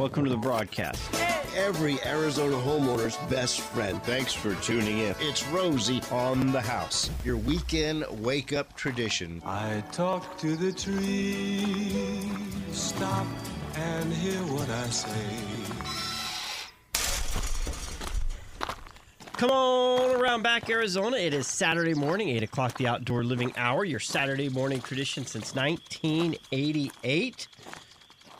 Welcome to the broadcast. Every Arizona homeowner's best friend. Thanks for tuning in. It's Rosie on the house. Your weekend wake up tradition. I talk to the trees, stop and hear what I say. Come on around back, Arizona. It is Saturday morning, 8 o'clock, the outdoor living hour, your Saturday morning tradition since 1988.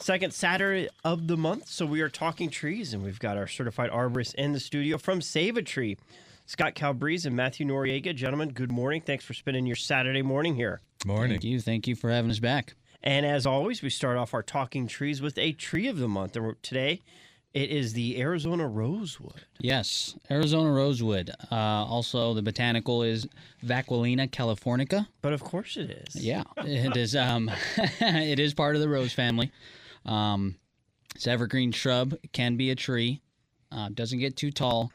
Second Saturday of the month. So we are talking trees, and we've got our certified arborist in the studio from Save a Tree. Scott Calabrese and Matthew Noriega. Gentlemen, good morning. Thanks for spending your Saturday morning here. Morning. Thank you. Thank you for having us back. And as always, we start off our talking trees with a tree of the month. And today, it is the Arizona rosewood. Yes, Arizona rosewood. Uh, also, the botanical is Vauquelinia californica. But of course it is. Yeah, it is. Um, it is part of the rose family. Um, it's evergreen shrub. Can be a tree. Uh, doesn't get too tall.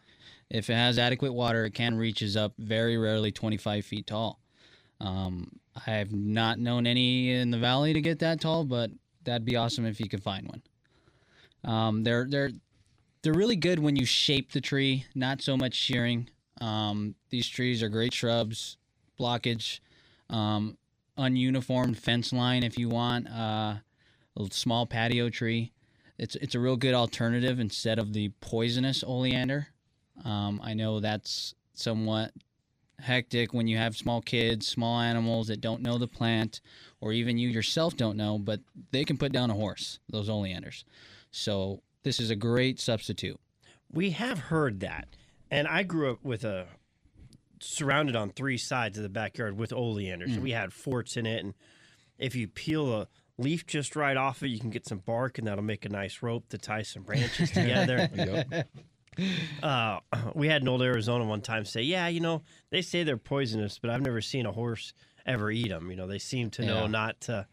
If it has adequate water, it can reaches up very rarely 25 feet tall. Um, I have not known any in the valley to get that tall, but that'd be awesome if you could find one. Um, they're they're they're really good when you shape the tree, not so much shearing. Um, these trees are great shrubs, blockage, um, ununiformed fence line if you want uh, a small patio tree. It's it's a real good alternative instead of the poisonous oleander. Um, I know that's somewhat hectic when you have small kids, small animals that don't know the plant, or even you yourself don't know, but they can put down a horse. Those oleanders. So this is a great substitute. We have heard that. And I grew up with a surrounded on three sides of the backyard with oleanders. Mm. We had forts in it and if you peel a leaf just right off it, you can get some bark and that'll make a nice rope to tie some branches together. Yep. uh, we had an old Arizona one time say, "Yeah, you know, they say they're poisonous, but I've never seen a horse ever eat them. You know, they seem to know Yeah. not to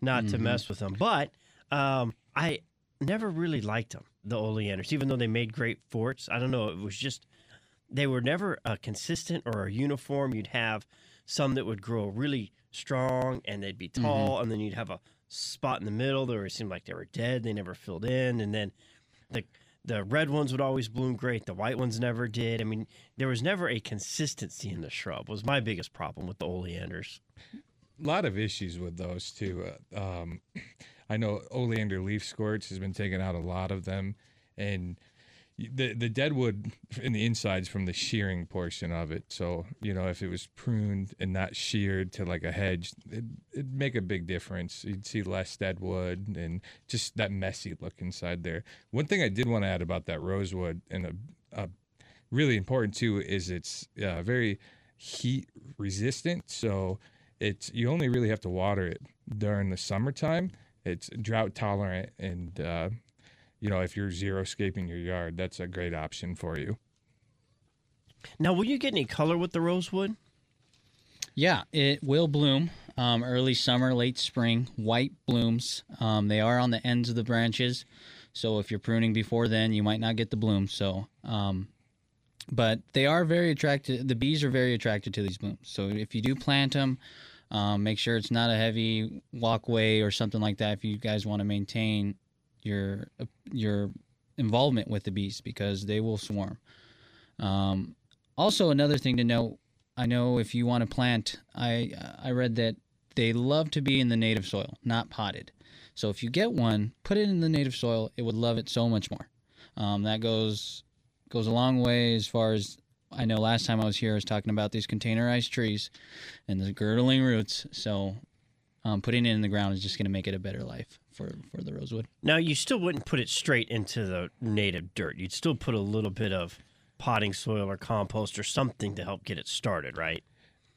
not to Mhm. mess with them." But um, I never really liked them, the oleanders, even though they made great forts. I don't know, it was just they were never uh, consistent or a uniform. You'd have some that would grow really strong and they'd be tall, and then you'd have a spot in the middle that it seemed like they were dead. They never filled in, and then the the red ones would always bloom great. The white ones never did. I mean, there was never a consistency in the shrub. Was my biggest problem with the oleanders. A lot of issues with those too. Uh, um, I know oleander leaf scorch has been taking out a lot of them, and the the deadwood in the insides from the shearing portion of it. So you know, if it was pruned and not sheared to like a hedge, it, it'd make a big difference. You'd see less deadwood and just that messy look inside there. One thing I did want to add about that rosewood and a, a really important too is it's uh, very heat resistant. So it's you only really have to water it during the summertime. It's drought tolerant, and uh, you know if you're xeriscaping your yard, that's a great option for you. Now, will you get any color with the rosewood? Yeah, it will bloom um, early summer, late spring. White blooms. Um, they are on the ends of the branches, so if you're pruning before then, you might not get the bloom. So, um, but they are very attracted. The bees are very attracted to these blooms. So if you do plant them, um, make sure it's not a heavy walkway or something like that. If you guys want to maintain your your involvement with the bees, because they will swarm. Um, also, another thing to note I know if you want to plant, I I read that they love to be in the native soil, not potted. So if you get one, put it in the native soil. It would love it so much more. Um, that goes goes a long way as far as I know. Last time I was here, I was talking about these containerized trees and the girdling roots. So um, putting it in the ground is just going to make it a better life for for the rosewood. Now, you still wouldn't put it straight into the native dirt. You'd still put a little bit of potting soil or compost or something to help get it started, right?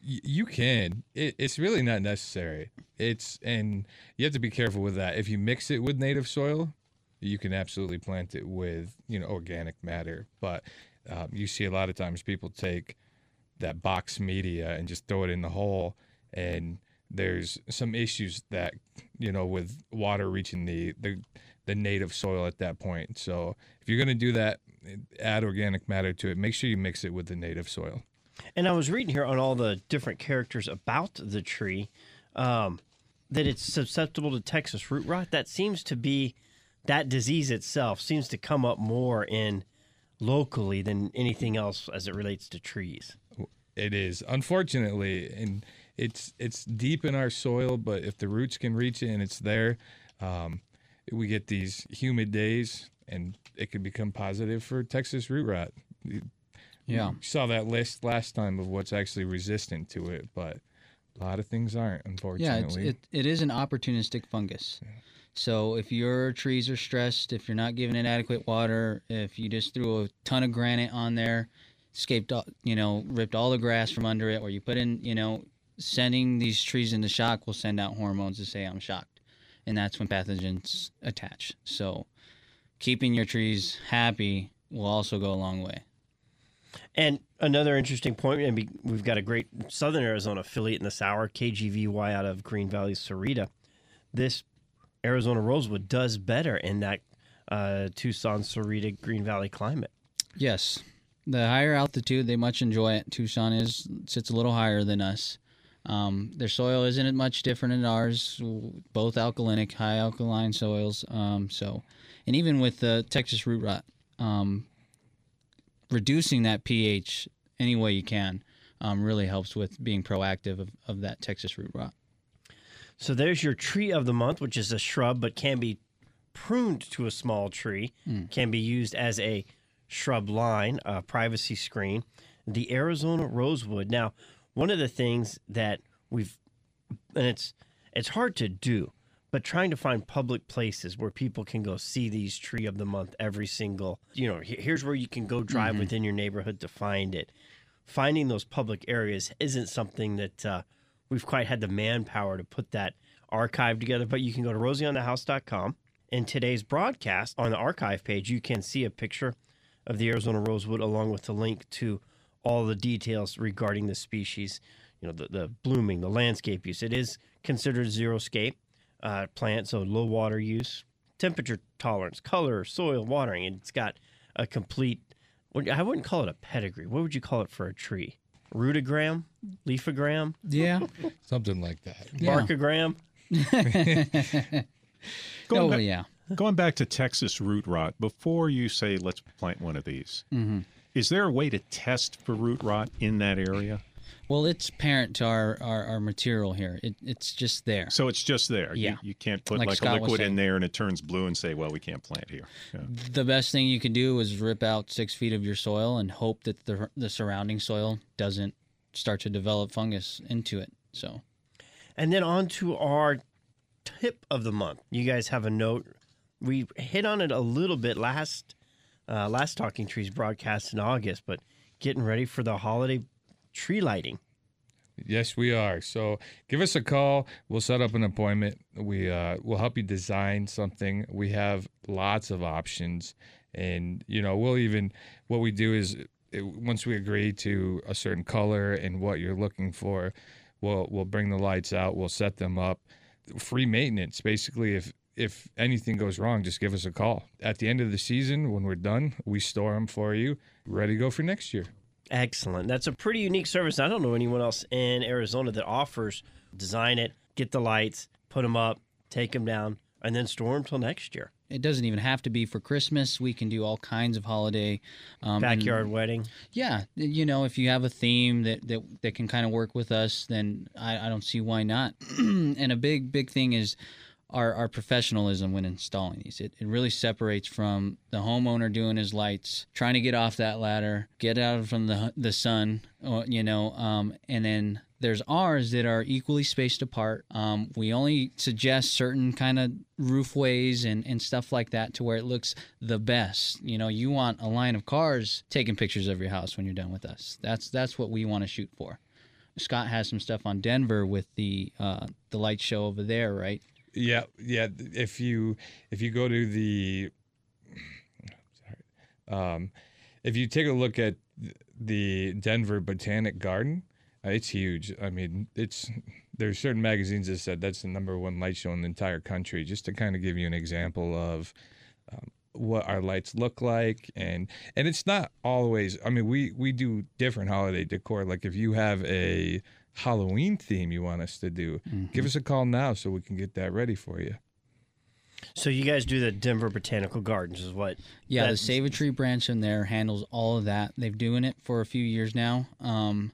You can. It, it's really not necessary. It's and you have to be careful with that. If you mix it with native soil, you can absolutely plant it with you know organic matter. But um, you see a lot of times people take that box media and just throw it in the hole, and there's some issues that you know with water reaching the the the native soil at that point. So if you're going to do that, add organic matter to it. Make sure you mix it with the native soil. And I was reading here on all the different characters about the tree um, that it's susceptible to Texas root rot. That seems to be that disease itself seems to come up more in locally than anything else as it relates to trees. It is unfortunately, and it's it's deep in our soil. But if the roots can reach it and it's there, um, we get these humid days, and it could become positive for Texas root rot. Yeah. saw that list last time of what's actually resistant to it, but a lot of things aren't. Yeah, Unfortunately, it's, it, it is an opportunistic fungus. So if your trees are stressed, if you're not giving it adequate water, if you just threw a ton of granite on there, escaped, you know, ripped all the grass from under it, or you put in, you know, sending these trees into shock will send out hormones to say I'm shocked, and that's when pathogens attach. So keeping your trees happy will also go a long way. And another interesting point, and we- we've got a great Southern Arizona affiliate in the sour, KGVY out of Green Valley, Sahuarita. This Arizona rosewood does better in that uh, Tucson, Sahuarita, Green Valley climate. Yes. The higher altitude, they much enjoy it. Tucson is sits a little higher than us. Um, their soil isn't much different than ours. Both alkalinic, high alkaline soils. Um, so, and even with the Texas root rot, um, reducing that pH any way you can um, really helps with being proactive of, of that Texas root rot. So there's your tree of the month, which is a shrub but can be pruned to a small tree, can be used as a shrub line, a privacy screen. The Arizona rosewood. Now, one of the things that we've and it's it's hard to do, but trying to find public places where people can go see these tree of the month every single, you know, here's where you can go drive within your neighborhood to find it. Finding those public areas isn't something that uh, we've quite had the manpower to put that archive together, but you can go to rosieonthehouse.com. In today's broadcast on the archive page, you can see a picture of the Arizona rosewood along with the link to all the details regarding the species, you know, the, the blooming, the landscape use. It is considered xeriscape uh, plant, so low water use, temperature tolerance, color, soil, watering. And it's got a complete, I wouldn't call it a pedigree. What would you call it for a tree? Rootogram? Leafogram? Yeah. something like that. Yeah. Barkogram? Going, oh, back, yeah. going back to Texas root rot, before you say let's plant one of these, Mm-hmm. Is there a way to test for root rot in that area? Well, it's parent to our, our, our material here. It, it's just there. So it's just there. You- Yeah. You, can't put Like like, a was liquid in there and it turns blue and say, well, we can't plant here. Yeah. the best thing you can do is rip out six feet of your soil and hope that the the surrounding soil doesn't start to develop fungus into it. So And then on to our tip of the month. You guys have a note. We hit on it a little bit last uh, last Talking Trees broadcast in August, but getting ready for the holiday tree lighting. Yes, we are. So give us a call. We'll set up an appointment. We uh, will help you design something. We have lots of options, and you know we'll even what we do is it, once we agree to a certain color and what you're looking for, we'll we'll bring the lights out. We'll set them up. Free maintenance, basically. If if anything goes wrong, just give us a call. At the end of the season, when we're done, we store them for you, ready to go for next year. Excellent. That's a pretty unique service. I don't know anyone else in Arizona that offers design it, get the lights, put them up, take them down, and then store them till next year. it doesn't even have to be for Christmas. We can do all kinds of holiday um, and- Backyard wedding. yeah, you know, if you have a theme that that, that can kind of work with us, then I, I don't see why not. and a big big thing is our, our professionalism when installing these. It, it really separates from the homeowner doing his lights, trying to get off that ladder, get out from the the sun, you know, um, and then there's ours that are equally spaced apart. Um, we only suggest certain kind of roofways and, and stuff like that to where it looks the best. You know, you want a line of cars taking pictures of your house when you're done with us. That's that's what we want to shoot for. Scott has some stuff on Denver with the uh, the light show over there, right? Yeah, yeah. If you if you go to the sorry, um, if you take a look at the Denver Botanic Garden, uh, it's huge. I mean, it's there's certain magazines that said that's the number one light show in the entire country. Just to kind of give you an example of um, what our lights look like, and and it's not always. I mean, we we do different holiday decor. Like if you have a Halloween theme you want us to do, give us a call now so we can get that ready for you. So you guys do the Denver Botanical Gardens, is what? Yeah, the Save a Tree branch in there handles all of that. They've doing it for a few years now, um,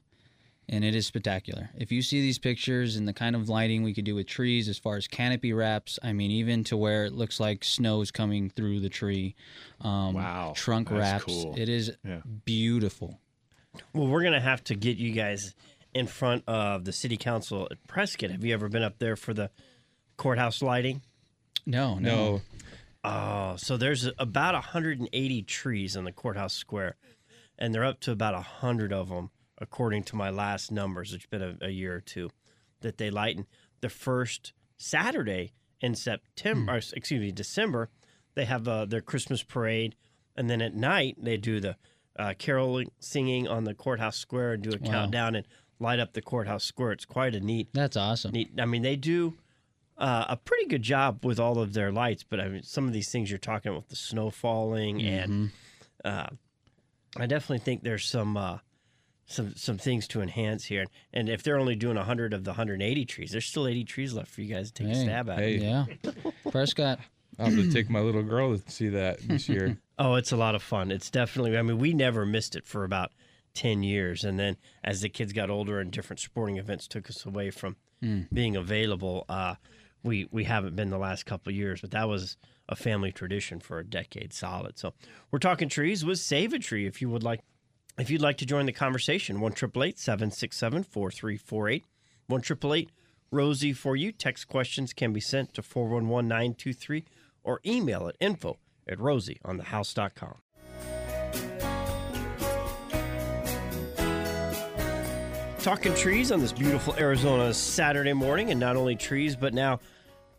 and it is spectacular. If you see these pictures and the kind of lighting we could do with trees, as far as canopy wraps, I mean, even to where it looks like snow is coming through the tree. Um, Wow, Trunk wraps. cool. It is Yeah. beautiful. Well, we're gonna have to get you guys in front of the city council at Prescott. Have you ever been up there for the courthouse lighting? No, no. No, Oh, so there's about 180 trees in the courthouse square, and they're up to about 100 of them, according to my last numbers, which has been a, a year or two, that they lighten. The first Saturday in September, or, excuse me, December, they have uh, their Christmas parade, and then at night they do the uh, caroling singing on the courthouse square and do a Wow. countdown and light up the courthouse square. It's quite a neat That's awesome. neat. I mean, they do uh, a pretty good job with all of their lights, but I mean, some of these things you're talking about, the snow falling, and uh, I definitely think there's some uh, some some things to enhance here. And if they're only doing 100 of the 180 trees, there's still 80 trees left for you guys to take a stab at. hey. Yeah. Prescott. I'll have to take my little girl to see that this year. Oh, it's a lot of fun. It's definitely. I mean, we never missed it for about ten years, and then as the kids got older and different sporting events took us away from being available, uh, we we haven't been the last couple of years. But that was a family tradition for a decade solid. So we're talking trees with Save a Tree. If you would like, if you'd like to join the conversation, 1 767 4348, 1 Rosie for you. Text questions can be sent to four one one nine two three or email at info at rosieonthehouse.com. Talking trees on this beautiful Arizona Saturday morning, and not only trees, but now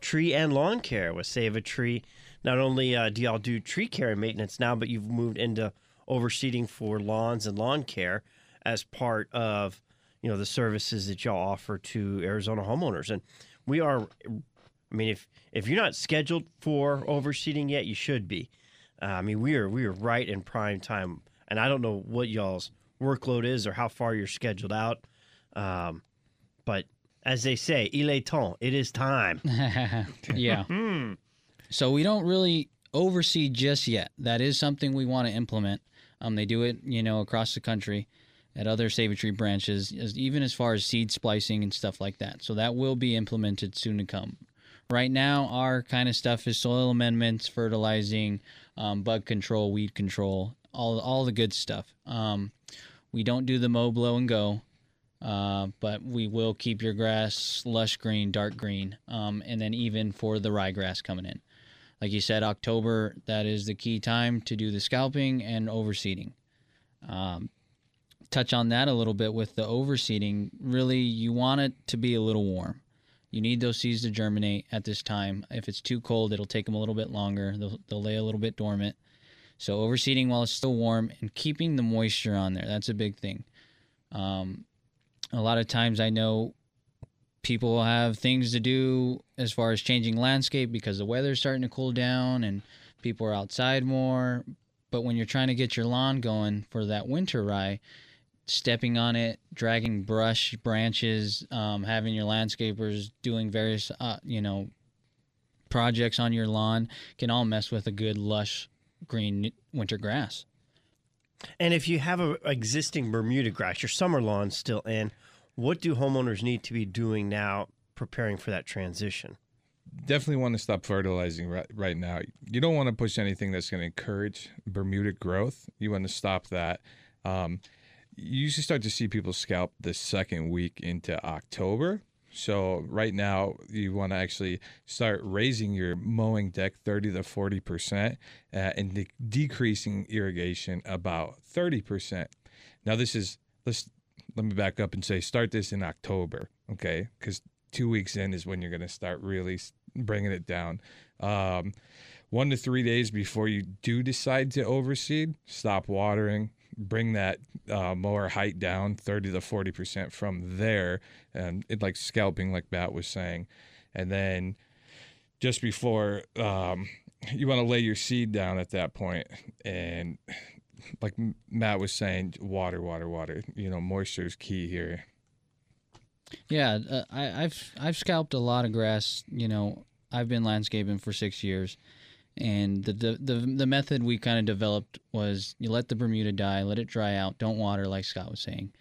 tree and lawn care with Save a Tree. Not only uh, do y'all do tree care and maintenance now, but you've moved into overseeding for lawns and lawn care as part of you know the services that y'all offer to Arizona homeowners. And we are, I mean, if if you're not scheduled for overseeding yet, you should be. Uh, I mean, we are we are right in prime time, and I don't know what y'all's workload is or how far you're scheduled out. Um, but as they say, il est temps. It is time. yeah. So we don't really oversee just yet. That is something we want to implement. Um, they do it, you know, across the country at other Save a Tree branches, as, even as far as seed splicing and stuff like that. So that will be implemented soon to come. Right now, our kind of stuff is soil amendments, fertilizing, um, bug control, weed control, all all the good stuff. Um, we don't do the mow, blow, and go. Uh, but we will keep your grass lush green, dark green, um, and then even for the ryegrass coming in. Like you said, October, that is the key time to do the scalping and overseeding. Um, touch on that a little bit with the overseeding. Really, you want it to be a little warm. You need those seeds to germinate at this time. If it's too cold, it'll take them a little bit longer. They'll, they'll lay a little bit dormant. So overseeding while it's still warm and keeping the moisture on there. That's a big thing. Um, a lot of times I know people will have things to do as far as changing landscape because the weather's starting to cool down and people are outside more. But when you're trying to get your lawn going for that winter rye, stepping on it, dragging brush, branches, um, having your landscapers doing various, uh, you know, projects on your lawn can all mess with a good lush green winter grass. And if you have a existing Bermuda grass, your summer lawn's still in, what do homeowners need to be doing now preparing for that transition? Definitely want to stop fertilizing right, right now. You don't want to push anything that's going to encourage Bermuda growth. You want to stop that. Um, you usually start to see people scalp the second week into October. So right now, you want to actually start raising your mowing deck 30 to 40 percent uh, and de- decreasing irrigation about 30 percent. Now this is let's let me back up and say start this in October, okay? Because two weeks in is when you're going to start really bringing it down. Um, one to three days before you do decide to overseed, stop watering, bring that uh, mower height down 30 to 40 percent from there, and it like scalping, like Matt was saying, and then just before um, you want to lay your seed down at that point, and like Matt was saying, water, water, water. You know, moisture is key here. Yeah, uh, I, I've I've scalped a lot of grass, you know, I've been landscaping for six years, and the the the, the method we kind of developed was you let the Bermuda die, let it dry out, don't water like Scott was saying.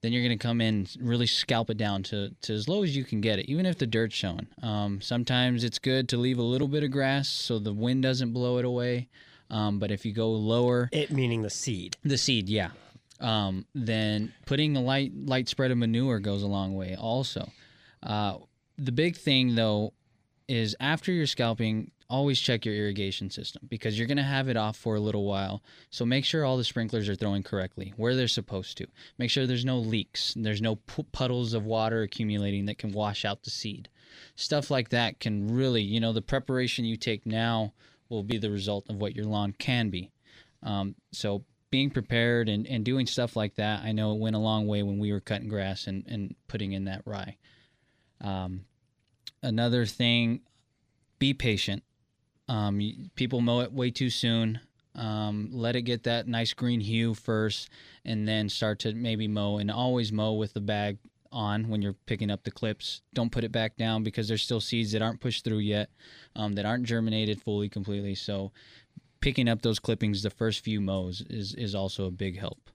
Then you're going to come in, really scalp it down to, to as low as you can get it, even if the dirt's showing. Um, sometimes it's good to leave a little bit of grass so the wind doesn't blow it away. Um, but if you go lower, It meaning the seed. the seed, yeah. Um, then putting a light light spread of manure goes a long way. Also, uh, the big thing though is after you're scalping, always check your irrigation system because you're gonna have it off for a little while. So make sure all the sprinklers are throwing correctly where they're supposed to. Make sure there's no leaks. There's no puddles of water accumulating that can wash out the seed. Stuff like that can really, you know, the preparation you take now will be the result of what your lawn can be. Um, so being prepared and, and doing stuff like that, I know it went a long way when we were cutting grass and, and putting in that rye. Um, another thing, be patient. Um, people mow it way too soon. Um, let it get that nice green hue first, and then start to maybe mow. And always mow with the bag on when you're picking up the clips. Don't put it back down because there's still seeds that aren't pushed through yet, um, that aren't germinated fully completely. So picking up those clippings the first few mows is is also a big help.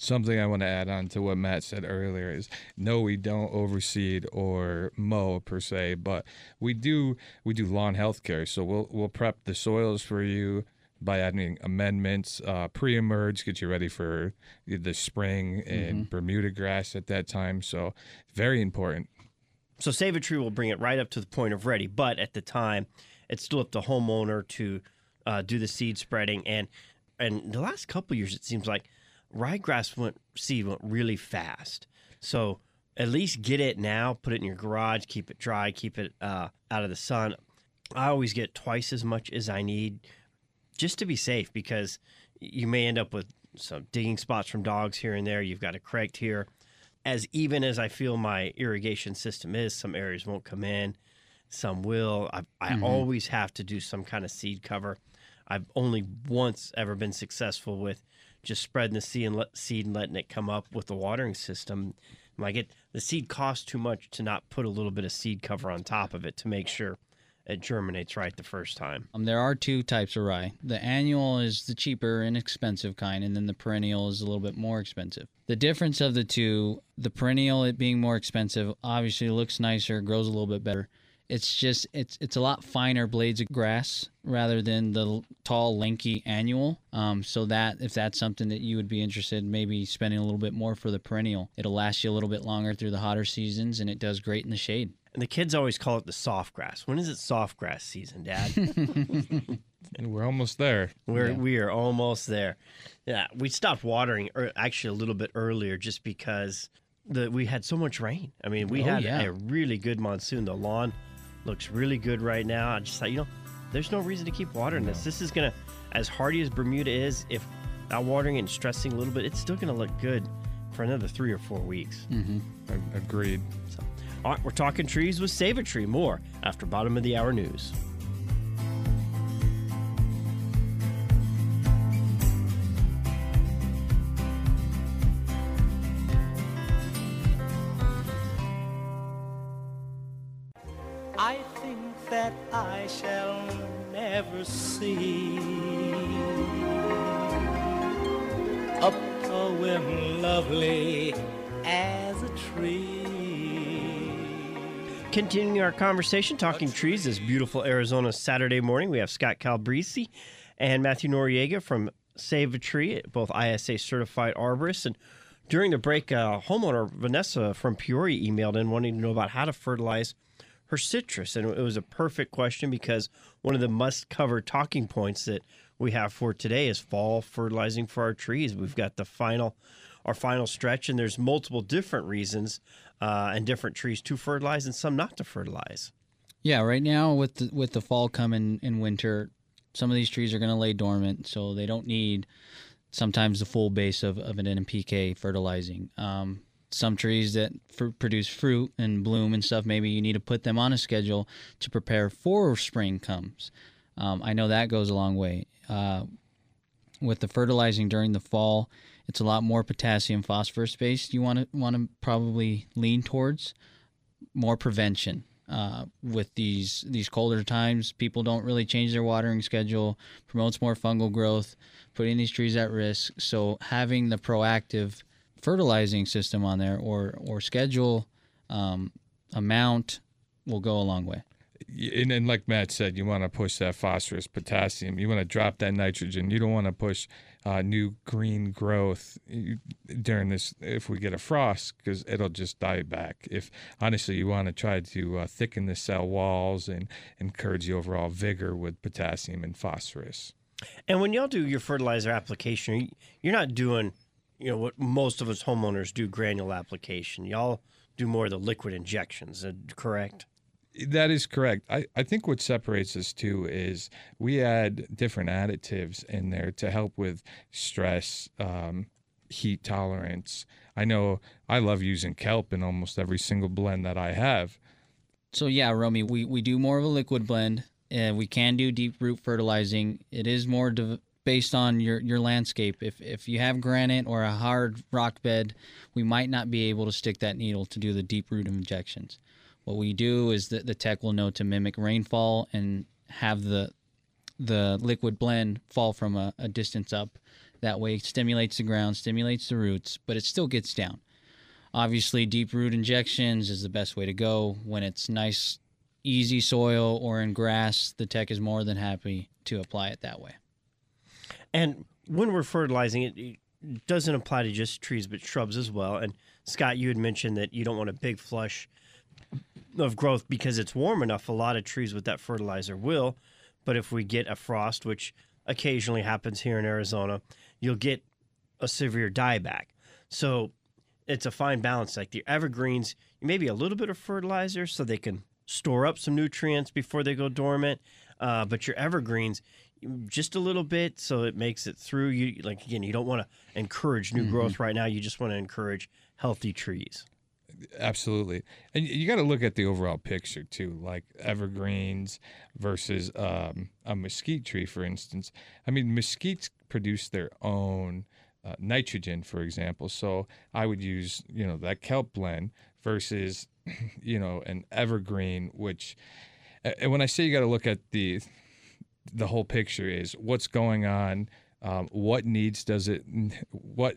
Something I want to add on to what Matt said earlier is no, we don't overseed or mow per se, but we do we do lawn health care. So we'll we'll prep the soils for you by adding amendments, uh, pre-emerge, get you ready for the spring and Bermuda grass at that time. So very important. So Save a Tree will bring it right up to the point of ready, but at the time, it's still up to homeowner to uh, do the seed spreading. And and the last couple years, it seems like ryegrass went seed went really fast. So at least get it now, put it in your garage, keep it dry, keep it uh, out of the sun. I always get twice as much as I need, just to be safe, because you may end up with some digging spots from dogs here and there. You've got a correct here as even as I feel my irrigation system is, some areas won't come in, some will. I, I always have to do some kind of seed cover. I've only once ever been successful with just spreading the seed and, let, seed and letting it come up with the watering system. Like it, the seed costs too much to not put a little bit of seed cover on top of it to make sure it germinates right the first time. Um, there are two types of rye. The annual is the cheaper, inexpensive kind, and then the perennial is a little bit more expensive. The difference of the two, the perennial, it being more expensive, obviously looks nicer, grows a little bit better. It's just it's it's a lot finer blades of grass rather than the tall, lanky annual. Um, so that if that's something that you would be interested, in maybe spending a little bit more for the perennial, it'll last you a little bit longer through the hotter seasons, and it does great in the shade. And the kids always call it the soft grass. When is it soft grass season, Dad? And we're almost there. We're we are almost there. Yeah, we stopped watering er, actually a little bit earlier just because the we had so much rain. I mean, we Oh, had yeah. a really good monsoon. The lawn looks really good right now. I just thought, you know, there's no reason to keep watering this. This is gonna, as hardy as Bermuda is, if not watering and stressing a little bit, it's still gonna look good for another three or four weeks. Mm-hmm. A- Agreed. So, all right, we're talking trees with Save a Tree. More after bottom of the hour news. Our conversation, talking trees this beautiful Arizona Saturday morning. We have Scott Calbrisi and Matthew Noriega from Save a Tree, both ISA certified arborists. And during the break, uh, homeowner Vanessa from Peoria emailed in wanting to know about how to fertilize her citrus. And it was a perfect question because one of the must cover talking points that we have for today is fall fertilizing for our trees. We've got the final our final stretch, and there's multiple different reasons uh, and different trees to fertilize and some not to fertilize. Yeah, right now with the, with the fall coming in winter, some of these trees are going to lay dormant, so they don't need sometimes the full base of, of an NPK fertilizing. Um, some trees that fr- produce fruit and bloom and stuff, maybe you need to put them on a schedule to prepare for spring comes. Um, I know that goes a long way. Uh, with the fertilizing during the fall, it's a lot more potassium phosphorus based. You want to want to probably lean towards more prevention. uh, with these these colder times. People don't really change their watering schedule. Promotes more fungal growth, putting these trees at risk. So having the proactive fertilizing system on there or or schedule um, amount will go a long way. And then, like Matt said, you want to push that phosphorus, potassium. You want to drop that nitrogen. You don't want to push uh, new green growth during this if we get a frost because it'll just die back. If honestly, you want to try to uh, thicken the cell walls and encourage the overall vigor with potassium and phosphorus. And when y'all do your fertilizer application, you- you're not doing, you know, what most of us homeowners do granule application. Y'all do more of the liquid injections, correct? That is correct. I, I think what separates us too is we add different additives in there to help with stress, um, heat tolerance. I know I love using kelp in almost every single blend that I have. So yeah, Romy, we, we do more of a liquid blend, and we can do deep root fertilizing. It is more dev- based on your, your landscape. If if you have granite or a hard rock bed, we might not be able to stick that needle to do the deep root injections. What we do is that the tech will know to mimic rainfall and have the the liquid blend fall from a, a distance up. That way, it stimulates the ground, stimulates the roots, but it still gets down. Obviously, deep root injections is the best way to go. When it's nice, easy soil or in grass, the tech is more than happy to apply it that way. And when we're fertilizing it, it doesn't apply to just trees, but shrubs as well. And Scott, you had mentioned that you don't want a big flush of growth because it's warm enough. A lot of trees with that fertilizer will. But if we get a frost, which occasionally happens here in Arizona, you'll get a severe dieback. So it's a fine balance. Like the evergreens, maybe a little bit of fertilizer so they can store up some nutrients before they go dormant. Uh, but your evergreens, just a little bit so it makes it through. You like again, you don't want to encourage new growth right now. You just want to encourage healthy trees. Absolutely. And you got to look at the overall picture too, like evergreens versus um, a mesquite tree, for instance. I mean, mesquites produce their own uh, nitrogen, for example. So I would use, you know, that kelp blend versus, you know, an evergreen, which, and when I say you got to look at the, the whole picture is what's going on, um, what needs does it, what,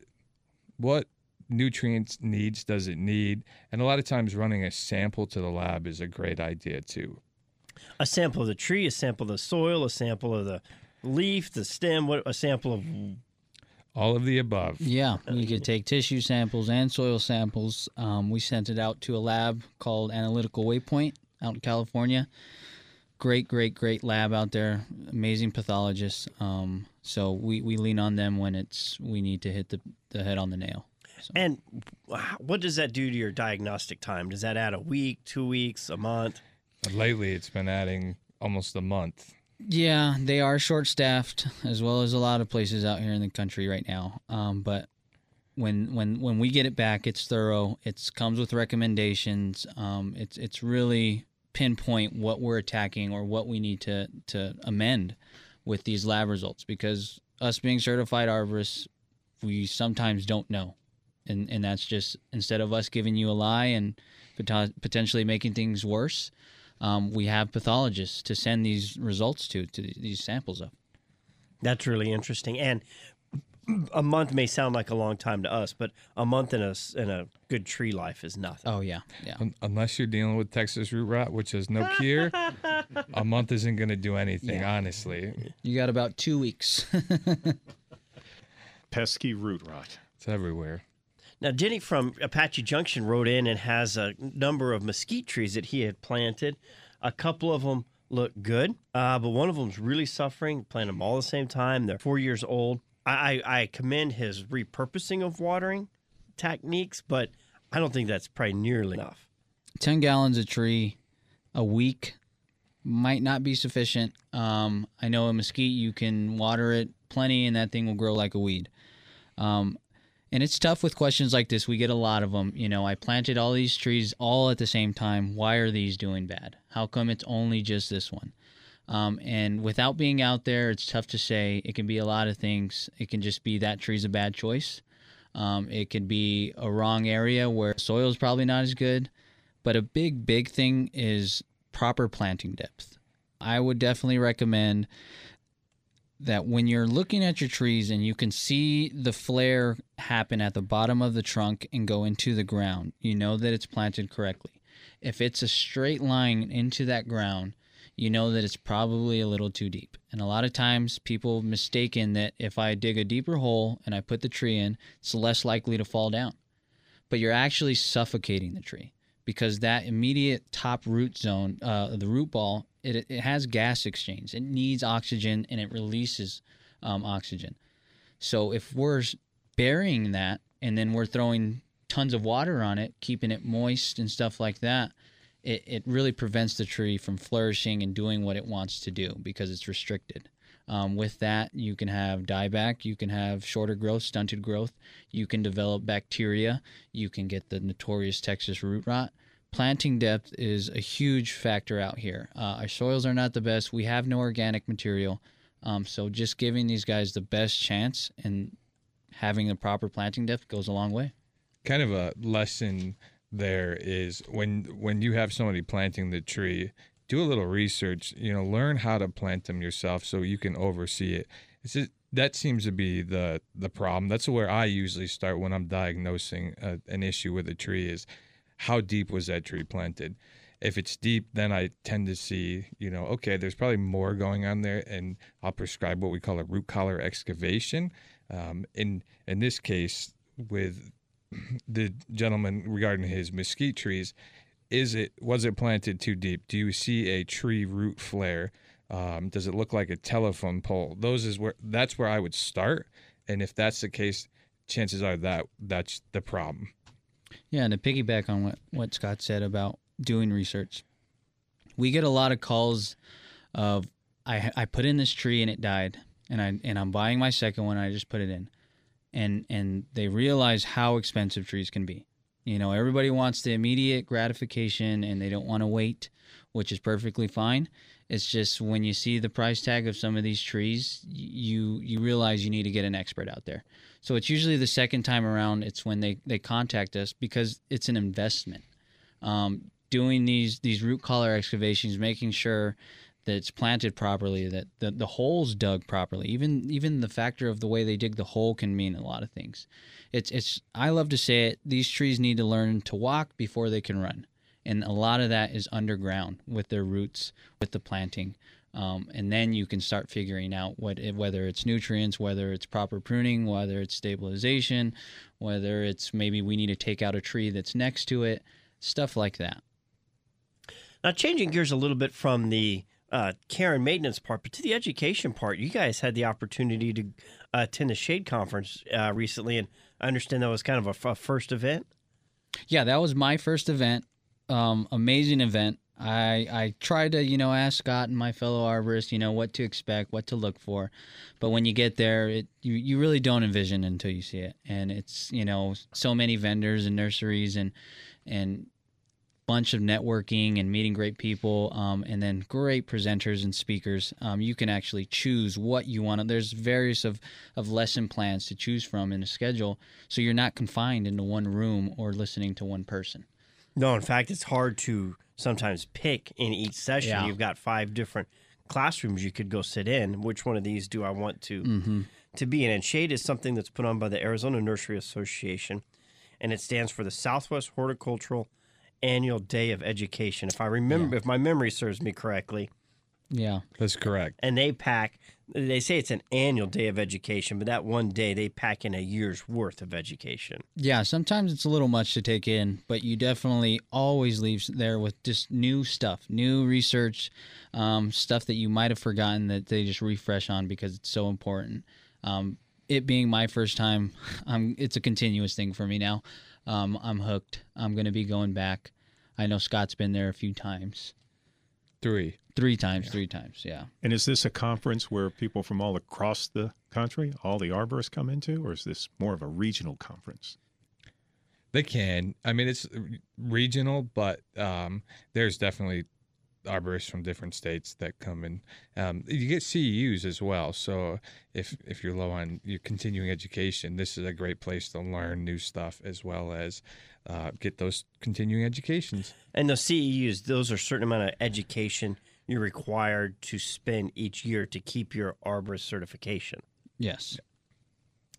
what nutrients needs does it need and a lot of times running a sample to the lab is a great idea too A sample of the tree, a sample of the soil, a sample of the leaf, the stem, what a sample of all of the above Yeah, you could take tissue samples and soil samples. Um, we sent it out to a lab called Analytical Waypoint out in California. Great, great, great lab out there. Amazing pathologists. Um, so we, we lean on them when it's we need to hit the, the head on the nail. And what does that do to your diagnostic time? Does that add a week, two weeks, a month? Lately it's been adding almost a month Yeah, they are short staffed as well as a lot of places out here in the country right now. Um, but when when when we get it back, it's thorough. It comes with recommendations. Um, it's it's really pinpoint what we're attacking or what we need to to amend with these lab results because us being certified arborists, we sometimes don't know, and and that's just instead of us giving you a lie and pot- potentially making things worse um, we have pathologists to send these results to to these samples of. That's really interesting. And a month may sound like a long time to us, but a month in a s- in a good tree life is nothing. Oh yeah, yeah. Un- unless you're dealing with texas root rot which has no cure a month isn't going to do anything honestly You got about two weeks. Pesky root rot. it's everywhere Now, Denny from Apache Junction wrote in and has a number of mesquite trees that he had planted. A couple of them look good, uh, but one of them's really suffering. Planted them all the same time. They're four years old. I, I, I commend his repurposing of watering techniques, but I don't think that's probably nearly enough. 10 gallons a tree a week might not be sufficient. Um, I know a mesquite, you can water it plenty and that thing will grow like a weed. Um, and it's tough with questions like this. We get a lot of them. You know, I planted all these trees all at the same time. Why are these doing bad? How come it's only just this one? Um, and without being out there, it's tough to say. It can be a lot of things. It can just be that tree's a bad choice. Um, it could be a wrong area where soil is probably not as good But a big, big thing is proper planting depth. I would definitely recommend that when you're looking at your trees and you can see the flare happen at the bottom of the trunk and go into the ground, you know that it's planted correctly. If it's a straight line into that ground, you know that it's probably a little too deep. And a lot of times people mistaken that if I dig a deeper hole and I put the tree in, it's less likely to fall down. But you're actually suffocating the tree because that immediate top root zone, uh, the root ball, it, it has gas exchange. It needs oxygen and it releases um, oxygen. So if we're burying that and then we're throwing tons of water on it, keeping it moist and stuff like that, it, it really prevents the tree from flourishing and doing what it wants to do because it's restricted. Um, with that, you can have dieback, you can have shorter growth, stunted growth, you can develop bacteria, you can get the notorious Texas root rot. Planting depth is a huge factor out here. Uh, our soils are not the best. We have no organic material. Um, so just giving these guys the best chance and having the proper planting depth goes a long way. kind of a lesson there is when when you have somebody planting the tree do a little research you know learn how to plant them yourself so you can oversee it it's just, that seems to be the the problem that's where i usually start when i'm diagnosing a, an issue with a tree is how deep was that tree planted? If it's deep then i tend to see you know okay there's probably more going on there and i'll prescribe what we call a root collar excavation. Um, in in this case with the gentleman regarding his mesquite trees is it was it planted too deep? Do you see a tree root flare? Um, does it look like a telephone pole? Those is where that's where i would start and if that's the case chances are that that's the problem Yeah, and to piggyback on what, what Scott said about doing research, we get a lot of calls of I I put in this tree and it died, and I and I'm buying my second one. I just put it in, and and they realize how expensive trees can be. You know, everybody wants the immediate gratification, and they don't want to wait, which is perfectly fine. It's just when you see the price tag of some of these trees, you you realize you need to get an expert out there. So it's usually the second time around. It's when they they contact us because it's an investment. Um, doing these these root collar excavations, making sure that it's planted properly, that the, the holes dug properly. Even even the factor of the way they dig the hole can mean a lot of things. It's it's I love to say it. These trees need to learn to walk before they can run, and a lot of that is underground with their roots, with the planting. Um, and then you can start figuring out what whether it's nutrients, whether it's proper pruning, whether it's stabilization, whether it's maybe we need to take out a tree that's next to it, stuff like that. Now, changing gears a little bit from the uh, care and maintenance part, but to the education part, you guys had the opportunity to uh, attend the Shade Conference uh, recently, and I understand that was kind of a, f- a first event. Yeah, that was my first event. Um, amazing event. I I tried to you know ask Scott and my fellow arborists you know what to expect, what to look for, but when you get there, it you, you really don't envision until you see it, and it's you know so many vendors and nurseries and and bunch of networking and meeting great people, um, and then great presenters and speakers. Um, you can actually choose what you want. There's various of of lesson plans to choose from in a schedule, so you're not confined into one room or listening to one person. No, in fact, it's hard to sometimes pick in each session. Yeah. You've got five different classrooms you could go sit in. Which one of these do I want to Mm-hmm. to be in? And Shade is something that's put on by the Arizona Nursery Association, and it stands for the Southwest Horticultural Annual Day of Education. If I remember, if my memory serves me correctly, Yeah. that's correct and they pack. They say it's an annual day of education, but that one day they pack in a year's worth of education. Yeah, sometimes it's a little much to take in, but you definitely always leave there with just new stuff, new research, um, stuff that you might have forgotten that they just refresh on because it's so important. Um, it being my first time, I'm, it's a continuous thing for me now. Um, I'm hooked. I'm going to be going back. I know Scott's been there a few times. Three Three times, three times, yeah. And is this a conference where people from all across the country, all the arborists come into, or is this more of a regional conference? They can. I mean, it's regional, but um, there's definitely arborists from different states that come in. Um, you get CEUs as well. So if if you're low on your continuing education, this is a great place to learn new stuff as well as uh, get those continuing educations. And the CEUs, those are a certain amount of education you're required to spend each year to keep your arborist certification. Yes.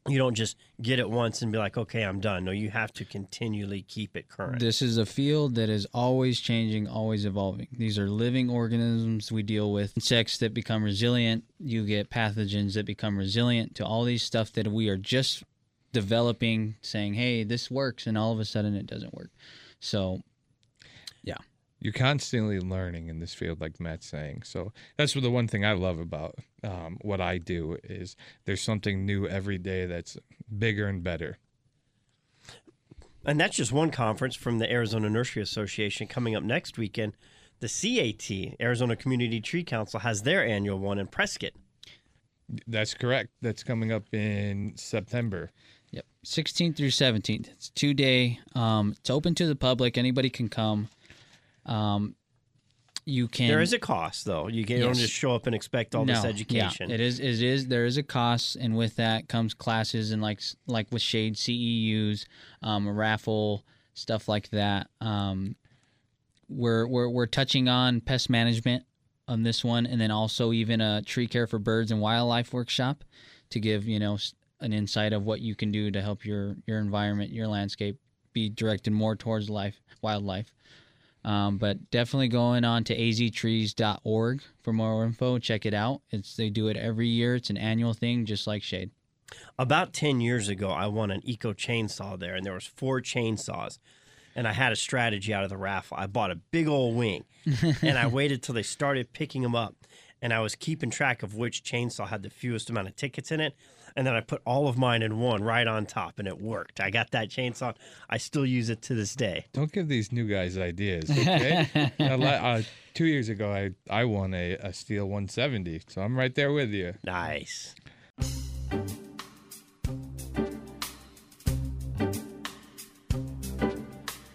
You don't just get it once and be like, okay, I'm done. No, you have to continually keep it current. This is a field that is always changing, always evolving. These are living organisms we deal with. Insects that become resilient. You get pathogens that become resilient to all these stuff that we are just developing, saying, hey, this works, and all of a sudden it doesn't work. So, yeah. You're constantly learning in this field, like Matt's saying. So that's the one thing I love about um, what I do is there's something new every day that's bigger and better. And that's just one conference from the Arizona Nursery Association coming up next weekend. The CAT, Arizona Community Tree Council, has their annual one in Prescott. That's correct. That's coming up in September. Yep. 16th through 17th. It's two day. Um, it's open to the public. Anybody can come. Um, you can. There is a cost, though. You can- you don't Yes. just show up and expect all this education. Yeah, it is. It is. There is a cost, and with that comes classes and like like with Shade CEUs, um, a raffle, stuff like that. Um, we're we're we're touching on pest management on this one, and then also even a tree care for birds and wildlife workshop to give you know an insight of what you can do to help your your environment, your landscape be directed more towards life wildlife. Um, but definitely going on to aztrees.org for more info. Check it out. It's they do it every year. It's an annual thing, just like Shade. About 10 years ago, I won an Echo chainsaw there, and there was four chainsaws. And I had a strategy out of the raffle. I bought a big old wing, and I waited till they started picking them up. And I was keeping track of which chainsaw had the fewest amount of tickets in it. And then I put all of mine in one right on top, and it worked. I got that chainsaw. I still use it to this day. Don't give these new guys ideas, okay? Uh, uh, two years ago, I, I won a, a Stihl 170, so I'm right there with you. Nice.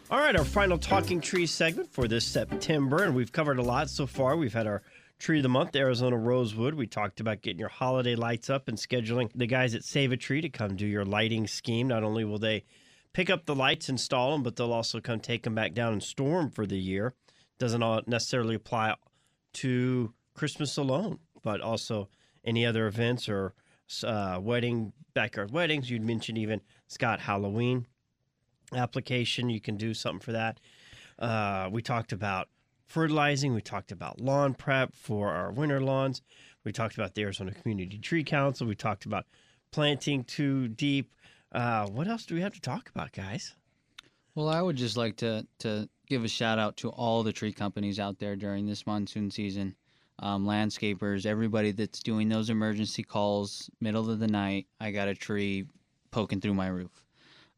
All right, our final talking trees segment for this September, and we've covered a lot so far. We've had our tree of the month, Arizona rosewood. We talked about getting your holiday lights up and scheduling the guys at Save a Tree to come do your lighting scheme. Not only will they pick up the lights, install them, but they'll also come take them back down and store them for the year. Doesn't necessarily apply to Christmas alone, but also any other events or uh, wedding, backyard weddings. You'd mentioned even Scott Halloween application. You can do something for that. Uh, we talked about fertilizing. We talked about lawn prep for our winter lawns. We talked about the Arizona Community Tree Council. We talked about planting too deep. Uh, what else do we have to talk about, guys? Well, I would just like to to give a shout out to all the tree companies out there during this monsoon season, um, landscapers, everybody that's doing those emergency calls, middle of the night. I got a tree poking through my roof.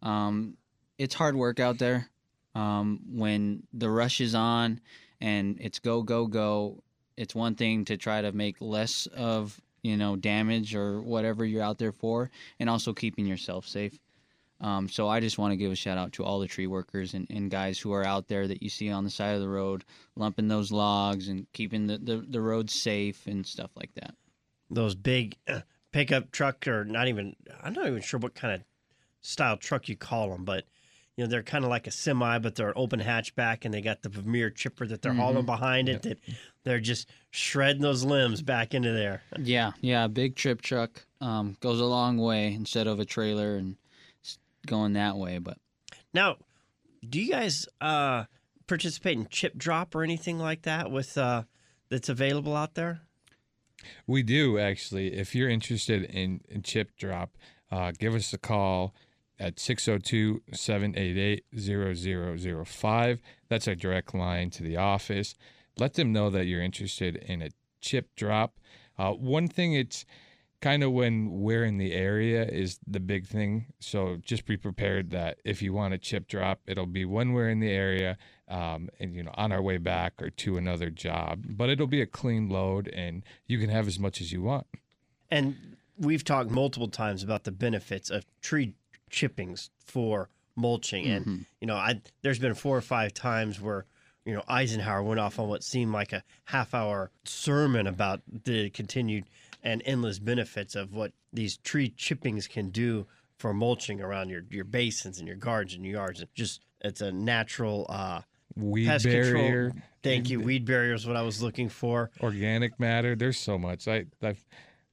Um, it's hard work out there. Um, when the rush is on and it's go go go, it's one thing to try to make less of you know damage or whatever you're out there for, and also keeping yourself safe. Um, so I just want to give a shout out to all the tree workers and, and guys who are out there that you see on the side of the road, lumping those logs and keeping the, the, the roads safe and stuff like that. Those big uh, pickup truck, or not even, I'm not even sure what kind of style truck you call them, but you know they're kind of like a semi, but they're open hatchback, and they got the Vermeer chipper that they're hauling behind it. That they're just shredding those limbs back into there. Yeah, yeah, big trip truck um, goes a long way instead of a trailer and going that way. But Now, do you guys uh, participate in chip drop or anything like that with uh, that's available out there? We do actually. If you're interested in, in chip drop, uh, give us a call at 602 788 0005. That's our direct line to the office. Let them know that you're interested in a chip drop. Uh, one thing it's kind of when we're in the area is the big thing. So just be prepared that if you want a chip drop, it'll be when we're in the area um, and you know on our way back or to another job. But it'll be a clean load, and you can have as much as you want. And we've talked multiple times about the benefits of tree chippings for mulching, and you know, I there's been four or five times where you know, Eisenhower went off on what seemed like a half hour sermon about the continued and endless benefits of what these tree chippings can do for mulching around your, your basins and your gardens and your yards. And just it's a natural uh, Weed pest barrier, control. Thank you. Weed barrier is what I was looking for. organic matter. There's so much. I, I've,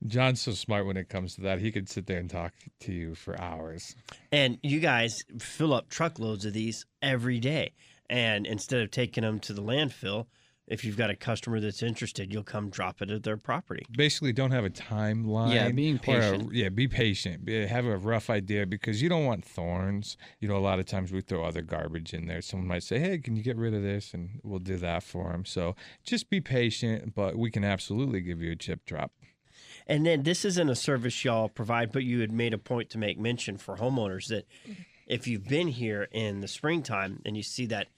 John's so smart when it comes to that. He could sit there and talk to you for hours. And you guys fill up truckloads of these every day. And instead of taking them to the landfill, if you've got a customer that's interested, you'll come drop it at their property. Basically, don't have a timeline. Yeah, being or a- patient. yeah, be patient. Be- Have a rough idea because you don't want thorns. You know, a lot of times we throw other garbage in there. Someone might say, "Hey, can you get rid of this?" And we'll do that for them. So just be patient, but we can absolutely give you a chip drop. And then this isn't a service y'all provide, but you had made a point to make mention for homeowners that if you've been here in the springtime and you see that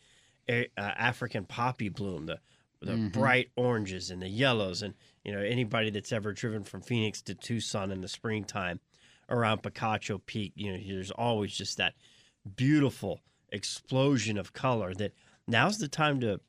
uh, African poppy bloom, the the bright oranges and the yellows, and you know anybody that's ever driven from Phoenix to Tucson in the springtime around Picacho Peak, you know there's always just that beautiful explosion of color. That now's the time to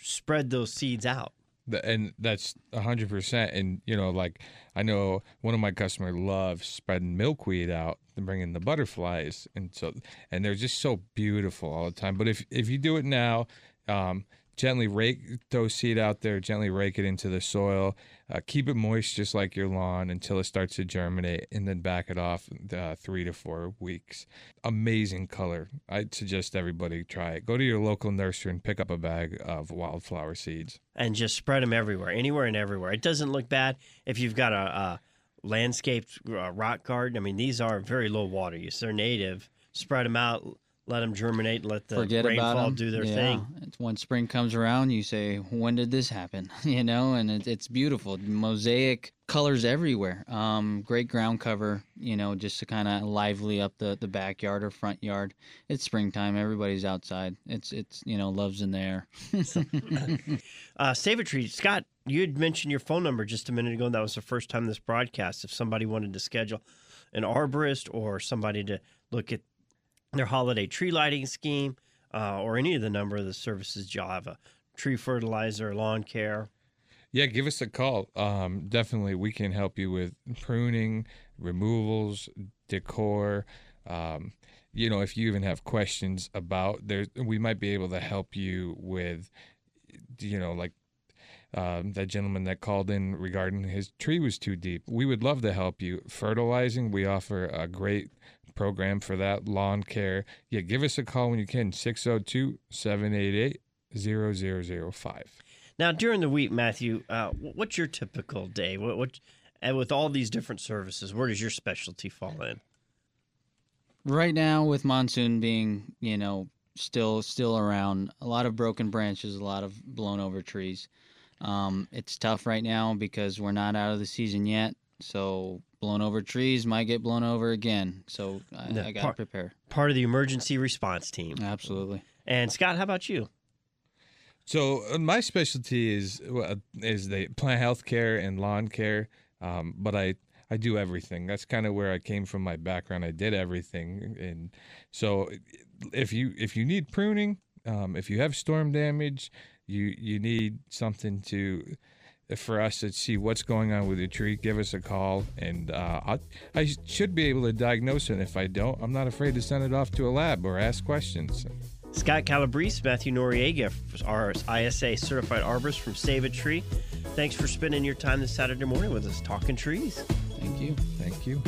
spread those seeds out. And that's a hundred percent. And you know, like I know one of my customers loves spreading milkweed out and bringing the butterflies, and so and they're just so beautiful all the time. But if if you do it now, um, gently rake throw seed out there, gently rake it into the soil, uh, keep it moist just like your lawn until it starts to germinate, and then back it off uh, three to four weeks. Amazing color. I'd suggest everybody try it. Go to your local nursery and pick up a bag of wildflower seeds. and just spread them everywhere, anywhere and everywhere. It doesn't look bad if you've got a, a landscaped uh, rock garden. I mean, these are very low water use. They're native. Spread them out, let them germinate, let the Forget rainfall do their yeah. thing. It's when spring comes around, you say, "When did this happen?" you know, and it, it's beautiful. Mosaic colors everywhere. Um, great ground cover. You know, just to kind of lively up the, the backyard or front yard. It's springtime. Everybody's outside. It's it's you know loves in the air. Uh, Save a Tree, Scott. You had mentioned your phone number just a minute ago, and that was the first time this broadcast. If somebody wanted to schedule an arborist or somebody to look at their holiday tree lighting scheme, uh, or any of the number of the services y'all have, a tree fertilizer, lawn care, Yeah, give us a call. Um, definitely, we can help you with pruning, removals, decor. Um, you know, if you even have questions about there, we might be able to help you with, you know, like um, that gentleman that called in regarding his tree was too deep. We would love to help you. Fertilizing, we offer a great program for that. Lawn care. Yeah, give us a call when you can. 602 788 0005. Now, during the week, Matthew, uh, what's your typical day? What, what, and with all these different services, where does your specialty fall in? right now, with monsoon being you know still still around, a lot of broken branches, a lot of blown over trees. Um, it's tough right now because we're not out of the season yet. So blown over trees might get blown over again. So I, The I got to prepare. Part of the emergency response team. Absolutely. And Scott, how about you? So uh, my specialty is uh, is the plant health care and lawn care, um, but I I do everything. That's kind of where I came from. My background, I did everything, and so if you if you need pruning, um, if you have storm damage, you you need something to for us to see what's going on with your tree. Give us a call, and uh, I I should be able to diagnose it. And if I don't, I'm not afraid to send it off to a lab or ask questions. Scott Calabrese, Matthew Noriega, our ISA certified arborist from Save a Tree. Thanks for spending your time this Saturday morning with us talking trees. Thank you. Thank you.